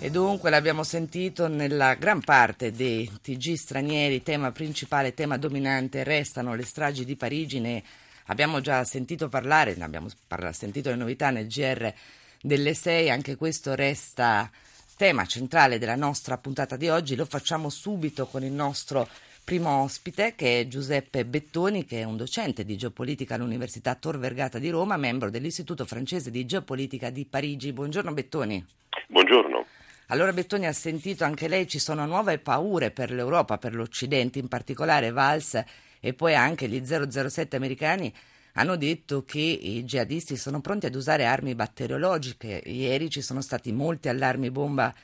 E dunque l'abbiamo sentito nella gran parte dei TG stranieri, tema principale, tema dominante, restano le stragi di Parigi, ne abbiamo già sentito parlare, ne abbiamo parla- sentito le novità nel GR delle 6, anche questo resta tema centrale della nostra puntata di oggi, lo facciamo subito con il nostro primo ospite che è Giuseppe Bettoni, che è un docente di geopolitica all'Università Tor Vergata di Roma, membro dell'Istituto francese di geopolitica di Parigi. Buongiorno Bettoni. Buongiorno. Allora Bettoni ha sentito anche lei, ci sono nuove paure per l'Europa, per l'Occidente, in particolare Valls e poi anche gli 007 americani hanno detto che i jihadisti sono pronti ad usare armi batteriologiche. Ieri ci sono stati molti allarmi bomba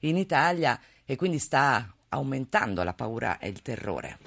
in Italia e quindi sta aumentando la paura e il terrore.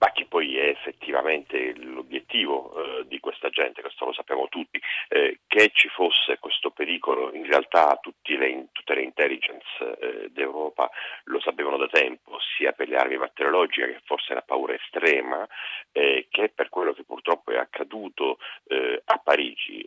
Ma che poi è effettivamente l'obiettivo eh, di questa gente, questo lo sappiamo tutti, eh, che ci fosse questo pericolo, in realtà le, tutte le intelligence eh, d'Europa lo sapevano da tempo, sia per le armi batteriologiche che forse è paura estrema, eh, che per quello che purtroppo è accaduto eh, a Parigi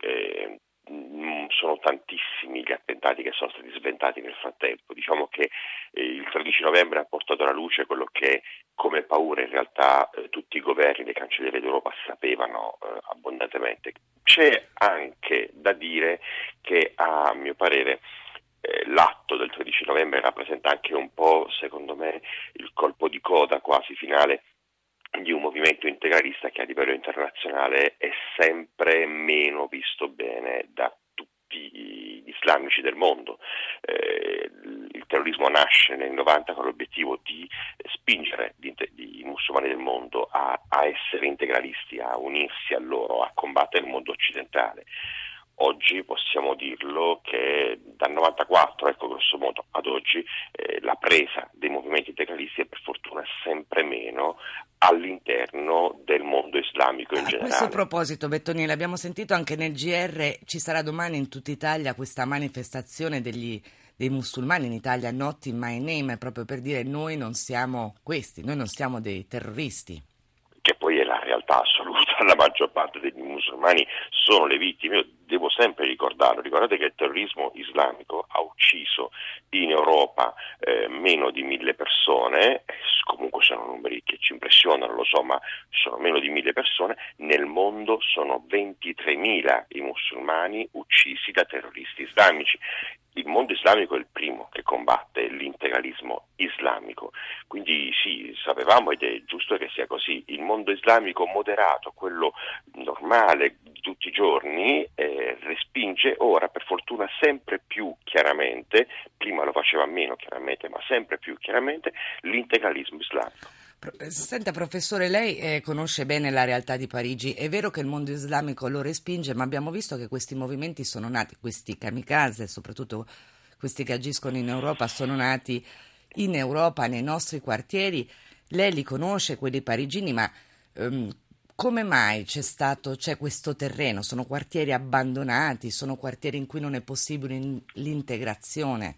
Mm, sono tantissimi gli attentati che sono stati sventati nel frattempo. Diciamo che eh, il 13 novembre ha portato alla luce quello che come paura in realtà eh, tutti i governi dei cancellieri d'Europa sapevano eh, abbondantemente. C'è anche da dire che a mio parere l'atto del 13 novembre rappresenta anche un po', secondo me, il colpo di coda quasi finale di un movimento integralista che a livello internazionale è sempre meno visto bene da tutti gli islamici del mondo. Eh, il terrorismo nasce nel 90 con l'obiettivo di spingere i musulmani del mondo a, a essere integralisti, a unirsi a loro, a combattere il mondo occidentale. Oggi possiamo dirlo che dal 94, ecco grosso modo, ad oggi eh, la presa dei movimenti integralisti è per fortuna sempre meno all'interno del mondo islamico in a generale. A questo proposito, Bettonile, abbiamo sentito anche nel GR, ci sarà domani in tutta Italia questa manifestazione degli, dei musulmani in Italia, Not in My Name, proprio per dire noi non siamo questi, noi non siamo dei terroristi. Che poi è la realtà assoluta, la maggior parte degli musulmani sono le vittime. Devo sempre ricordarlo, ricordate che il terrorismo islamico ha ucciso in Europa eh, meno di mille persone, comunque sono numeri che ci impressionano, lo so, ma sono meno di mille persone, nel mondo sono 23.000 i musulmani uccisi da terroristi islamici. Il mondo islamico è il primo che combatte l'integralismo islamico, quindi sì, sapevamo ed è giusto che sia così. Il mondo islamico moderato, quello normale di tutti i giorni, eh, respinge ora per fortuna sempre più chiaramente, prima lo faceva meno chiaramente, ma sempre più chiaramente, l'integralismo islamico. Eh, senta professore, lei eh, conosce bene la realtà di Parigi, è vero che il mondo islamico lo respinge, ma abbiamo visto che questi movimenti sono nati, questi kamikaze, soprattutto questi che agiscono in Europa, sono nati in Europa, nei nostri quartieri. Lei li conosce, quelli parigini, ma ehm, come mai c'è, stato, c'è questo terreno? Sono quartieri abbandonati, sono quartieri in cui non è possibile l'integrazione?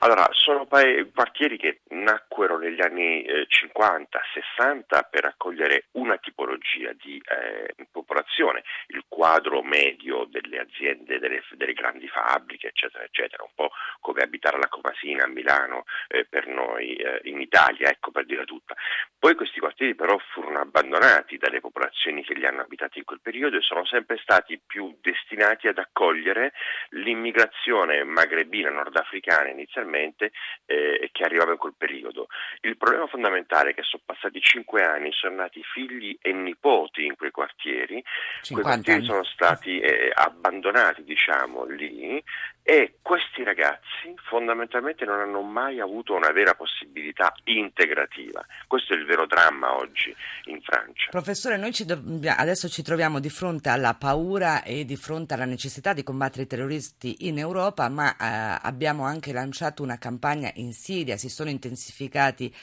Allora, sono quartieri che nacquero negli anni eh, 50-60 per accogliere una tipologia di eh, popolazione, il quadro medio delle aziende, delle, delle, grandi fabbriche, eccetera, eccetera, un po' come abitare alla Comasina a Milano eh, per noi eh, in Italia, ecco per dire tutta. Poi questi quartieri però furono abbandonati dalle popolazioni che li hanno abitati in quel periodo e sono sempre stati più destinati ad accogliere l'immigrazione magrebina nordafricana inizialmente inizialmente eh, e che arrivava in quel periodo. Il problema fondamentale è che sono passati cinque anni, sono nati figli e nipoti in quei quartieri, quei quartieri anni. sono stati eh, abbandonati diciamo lì e questi ragazzi fondamentalmente non hanno mai avuto una vera possibilità integrativa. Questo è il vero dramma oggi in Francia. Professore, noi ci do- adesso ci troviamo di fronte alla paura e di fronte alla necessità di combattere i terroristi in Europa, ma eh, abbiamo anche lanciato una campagna in Siria, si sono intensificati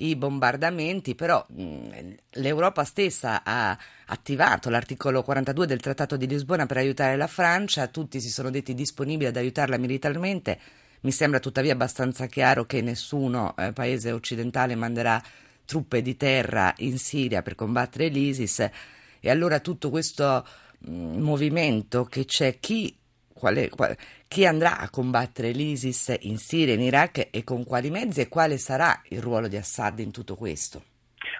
i bombardamenti, però mh, l'Europa stessa ha attivato l'articolo 42 del Trattato di Lisbona per aiutare la Francia, tutti si sono detti disponibili ad aiutarla militarmente. Mi sembra tuttavia abbastanza chiaro che nessuno eh, paese occidentale manderà truppe di terra in Siria per combattere l'ISIS e allora tutto questo mh, movimento che c'è chi quale, quale, chi andrà a combattere l'ISIS in Siria, in Iraq e con quali mezzi e quale sarà il ruolo di Assad in tutto questo?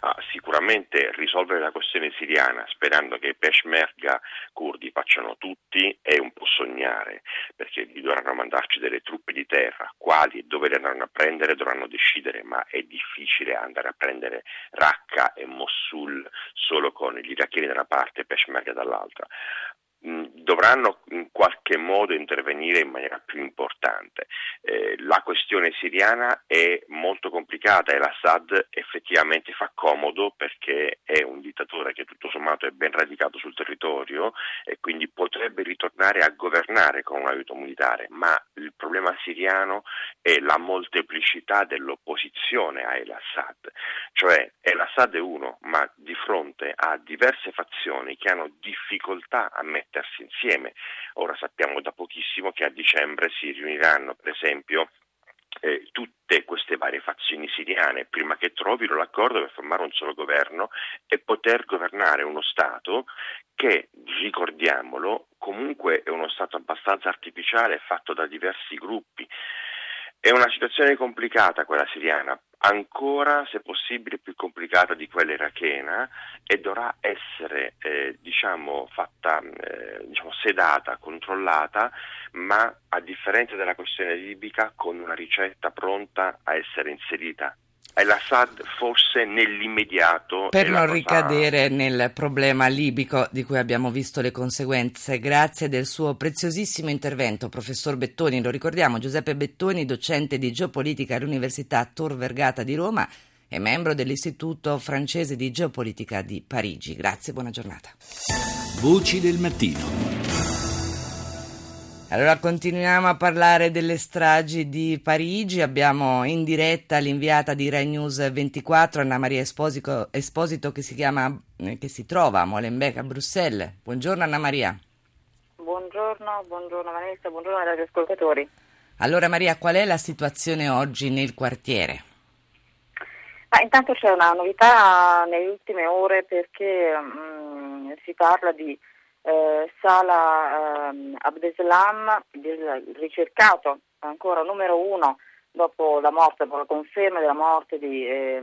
Ah, sicuramente risolvere la questione siriana sperando che i peshmerga curdi facciano tutti è un po' sognare, perché dovranno mandarci delle truppe di terra, quali e dove le andranno a prendere dovranno decidere, ma è difficile andare a prendere Raqqa e Mosul solo con gli iracheni da una parte e peshmerga dall'altra dovranno in qualche modo intervenire in maniera più importante. Eh, la questione siriana è molto complicata e l'Assad effettivamente fa comodo perché è un dittatore che tutto sommato è ben radicato sul territorio e quindi potrebbe ritornare a governare con un aiuto militare, ma il problema siriano è la molteplicità dell'opposizione a El Assad, cioè El Assad è uno, ma di fronte a diverse fazioni che hanno difficoltà a mettersi insieme. Ora sappiamo da pochissimo che a dicembre si riuniranno, per esempio, eh, tutte queste varie fazioni siriane prima che trovino l'accordo per formare un solo governo e poter governare uno Stato che, ricordiamolo, comunque è uno Stato abbastanza artificiale fatto da diversi gruppi. È una situazione complicata quella siriana, ancora se possibile più complicata di quella irachena e dovrà essere eh, diciamo, fatta, eh, diciamo, sedata, controllata, ma a differenza della questione libica con una ricetta pronta a essere inserita al-Assad forse nell'immediato. Per non cosa... ricadere nel problema libico di cui abbiamo visto le conseguenze. Grazie del suo preziosissimo intervento, professor Bettoni. Lo ricordiamo, Giuseppe Bettoni, docente di geopolitica all'Università Tor Vergata di Roma e membro dell'Istituto francese di geopolitica di Parigi. Grazie, buona giornata. Voci del mattino. Allora continuiamo a parlare delle stragi di Parigi. Abbiamo in diretta l'inviata di Rai News 24, Anna Maria Esposito, Esposito che, si chiama, eh, che si trova a Molenbeek a Bruxelles. Buongiorno Anna Maria. Buongiorno, buongiorno Vanessa, buongiorno ai radioascoltatori. Allora Maria, qual è la situazione oggi nel quartiere? Ah, intanto c'è una novità nelle ultime ore perché mh, mm, si parla di eh, Salah eh, Abdeslam, ricercato ancora numero uno dopo la morte, dopo la conferma della morte di eh,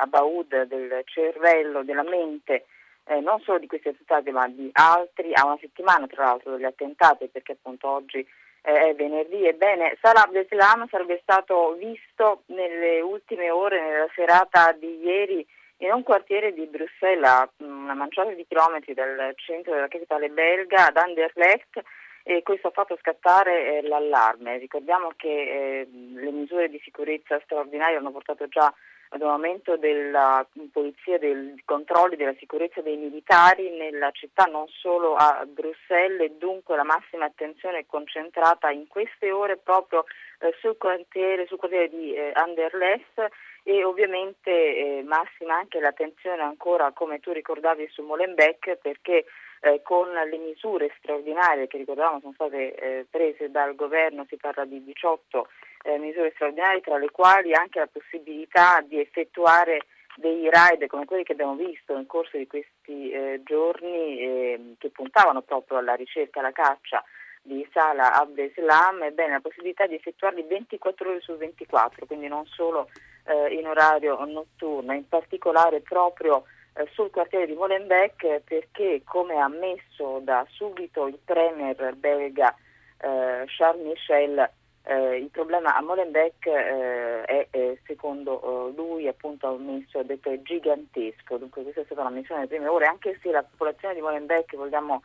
Abaud, del cervello, della mente, eh, non solo di questi attentati ma di altri, a una settimana tra l'altro degli attentati perché appunto oggi eh, è venerdì. Ebbene, Salah Abdeslam sarebbe stato visto nelle ultime ore, nella serata di ieri, in un quartiere di Bruxelles, a una manciata di chilometri dal centro della capitale belga, ad Anderlecht, e questo ha fatto scattare eh, l'allarme. Ricordiamo che eh, le misure di sicurezza straordinarie hanno portato già ad un aumento della polizia, dei controlli della sicurezza dei militari nella città, non solo a Bruxelles, e dunque la massima attenzione è concentrata in queste ore proprio eh, sul, quartiere, sul quartiere di eh, Anderlecht e ovviamente eh, massima anche l'attenzione ancora, come tu ricordavi, su Molenbeek perché eh, con le misure straordinarie che ricordavamo sono state eh, prese dal governo, si parla di 18 eh, misure straordinarie tra le quali anche la possibilità di effettuare dei raid come quelli che abbiamo visto nel corso di questi eh, giorni ehm, che puntavano proprio alla ricerca, alla caccia di Salah Abdeslam, ebbene la possibilità di effettuarli 24 ore su 24, quindi non solo eh, in orario notturno, in particolare proprio eh, sul quartiere di Molenbeek perché come ha ammesso da subito il premier belga eh, Charles Michel eh, il problema a Molenbeek eh, è, è, secondo eh, lui appunto ammesso ha detto è gigantesco. Dunque questa è stata una missione delle prime ore anche se la popolazione di Molenbeek vogliamo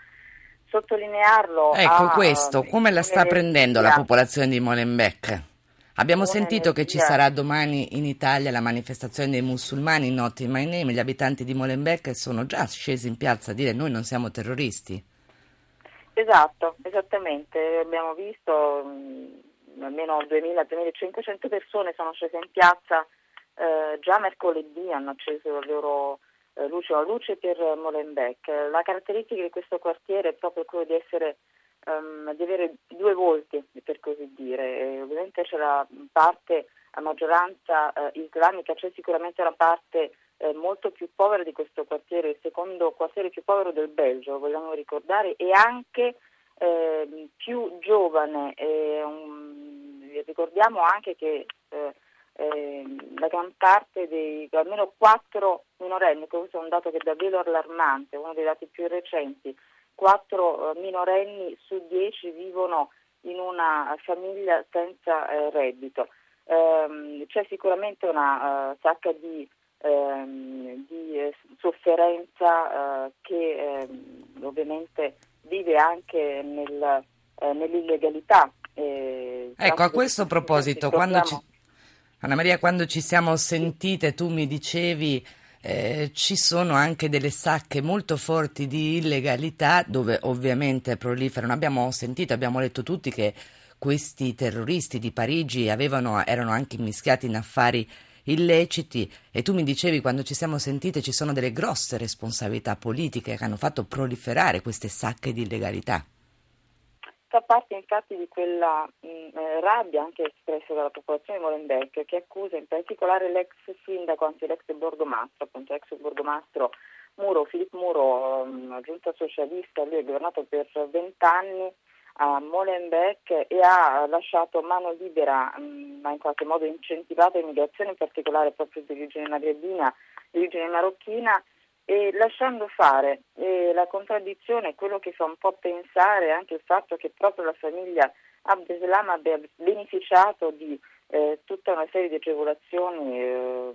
sottolinearlo ecco ha, questo come la sta prendendo la popolazione di Molenbeek Abbiamo sentito che ci sarà domani in Italia la manifestazione dei musulmani Not in My Name. Gli abitanti di Molenbeek sono già scesi in piazza a dire noi non siamo terroristi. Esatto, esattamente. Abbiamo visto mh, almeno 2.000-2.500 persone sono scese in piazza eh, già mercoledì hanno acceso la loro luce, la luce per Molenbeek. La caratteristica di questo quartiere è proprio quello di essere um, di avere due volti, per così dire. E ovviamente c'è la parte a maggioranza eh, islamica, c'è sicuramente una parte eh, molto più povera di questo quartiere, il secondo quartiere più povero del Belgio, vogliamo ricordare, e anche eh, più giovane. Um, ricordiamo anche che eh, la gran parte dei almeno quattro minorenni, questo è un dato che è davvero allarmante, uno dei dati più recenti, quattro eh, minorenni su dieci vivono in una famiglia senza eh, reddito. Ehm, c'è sicuramente una uh, sacca di, ehm, di eh, sofferenza uh, che ehm, ovviamente vive anche nel, eh, nell'illegalità. ecco, a questo proposito, quando ci, Anna Maria, quando ci siamo sentite tu mi dicevi eh, ci sono anche delle sacche molto forti di illegalità dove ovviamente proliferano. Abbiamo sentito, abbiamo letto tutti che questi terroristi di Parigi avevano, erano anche mischiati in affari illeciti e tu mi dicevi quando ci siamo sentite ci sono delle grosse responsabilità politiche che hanno fatto proliferare queste sacche di illegalità fa parte infatti di quella mh, mm, eh, rabbia anche espressa dalla popolazione di Molenbeek che accusa in particolare l'ex sindaco, anzi l'ex borgomastro, appunto l'ex borgomastro Muro, Filippo Muro, um, giunta socialista, lui ha governato per vent'anni a Molenbeek e ha lasciato mano libera, mh, mm, ma in qualche modo incentivato l'immigrazione, in particolare proprio di origine magrebina, di origine marocchina, e lasciando fare eh, la contraddizione, quello che fa un po' pensare anche il fatto che proprio la famiglia Abdeslam abbia beneficiato di eh, tutta una serie di agevolazioni, eh,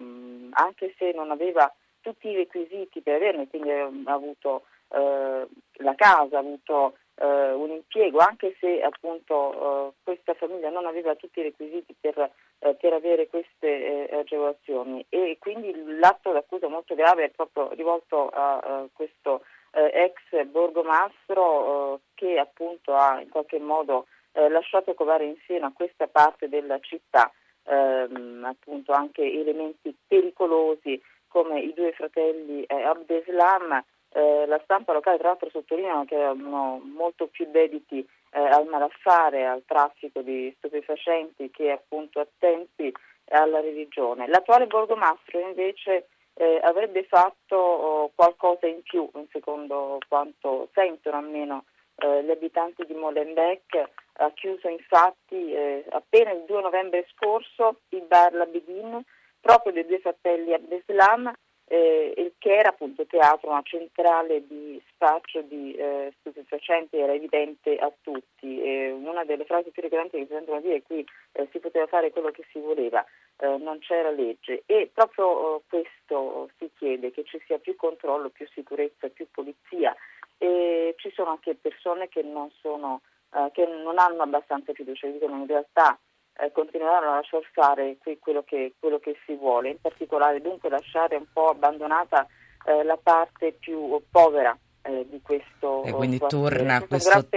anche se non aveva tutti i requisiti per averne, quindi ha avuto eh, la casa, ha avuto eh, un impiego, anche se appunto eh, questa famiglia non aveva tutti i requisiti per, eh, per avere queste eh, agevolazioni. E quindi l'atto d'accusa molto grave è proprio rivolto a, a questo eh, ex borgomastro che appunto ha in qualche modo lasciato covare in seno a questa parte della città ehm, appunto anche elementi pericolosi come i due fratelli Abdeslam eh, la stampa locale tra l'altro sottolinea che erano molto più dediti eh, al malaffare, al traffico di stupefacenti che appunto attenti alla religione. L'attuale borgomastro invece eh, avrebbe fatto oh, qualcosa in più, secondo quanto sentono almeno eh, gli abitanti di Molenbeek, ha chiuso infatti eh, appena il 2 novembre scorso il bar Labedin proprio dei due fratelli Abdeslam eh, che era appunto teatro, una centrale di spaccio di eh, stupefacenti, era evidente a tutti. E una delle frasi più ricorrenti che si sentono dire è qui eh, si poteva fare quello che si voleva, eh, non c'era legge e proprio eh, questo si chiede, che ci sia più controllo, più sicurezza, più polizia e ci sono anche persone che non, sono, eh, che non hanno abbastanza fiducia, dicono in realtà eh, continueranno a lasciar fare qui quello che, quello che, si vuole, in particolare dunque lasciare un po' abbandonata eh, la parte più povera eh, di questo e quindi torna questo,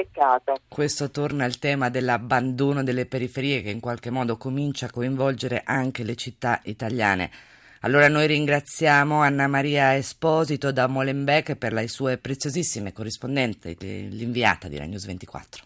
questo, torna al tema dell'abbandono delle periferie che in qualche modo comincia a coinvolgere anche le città italiane. Allora noi ringraziamo Anna Maria Esposito da Molenbeek per le sue preziosissime corrispondenze, l'inviata di News 24.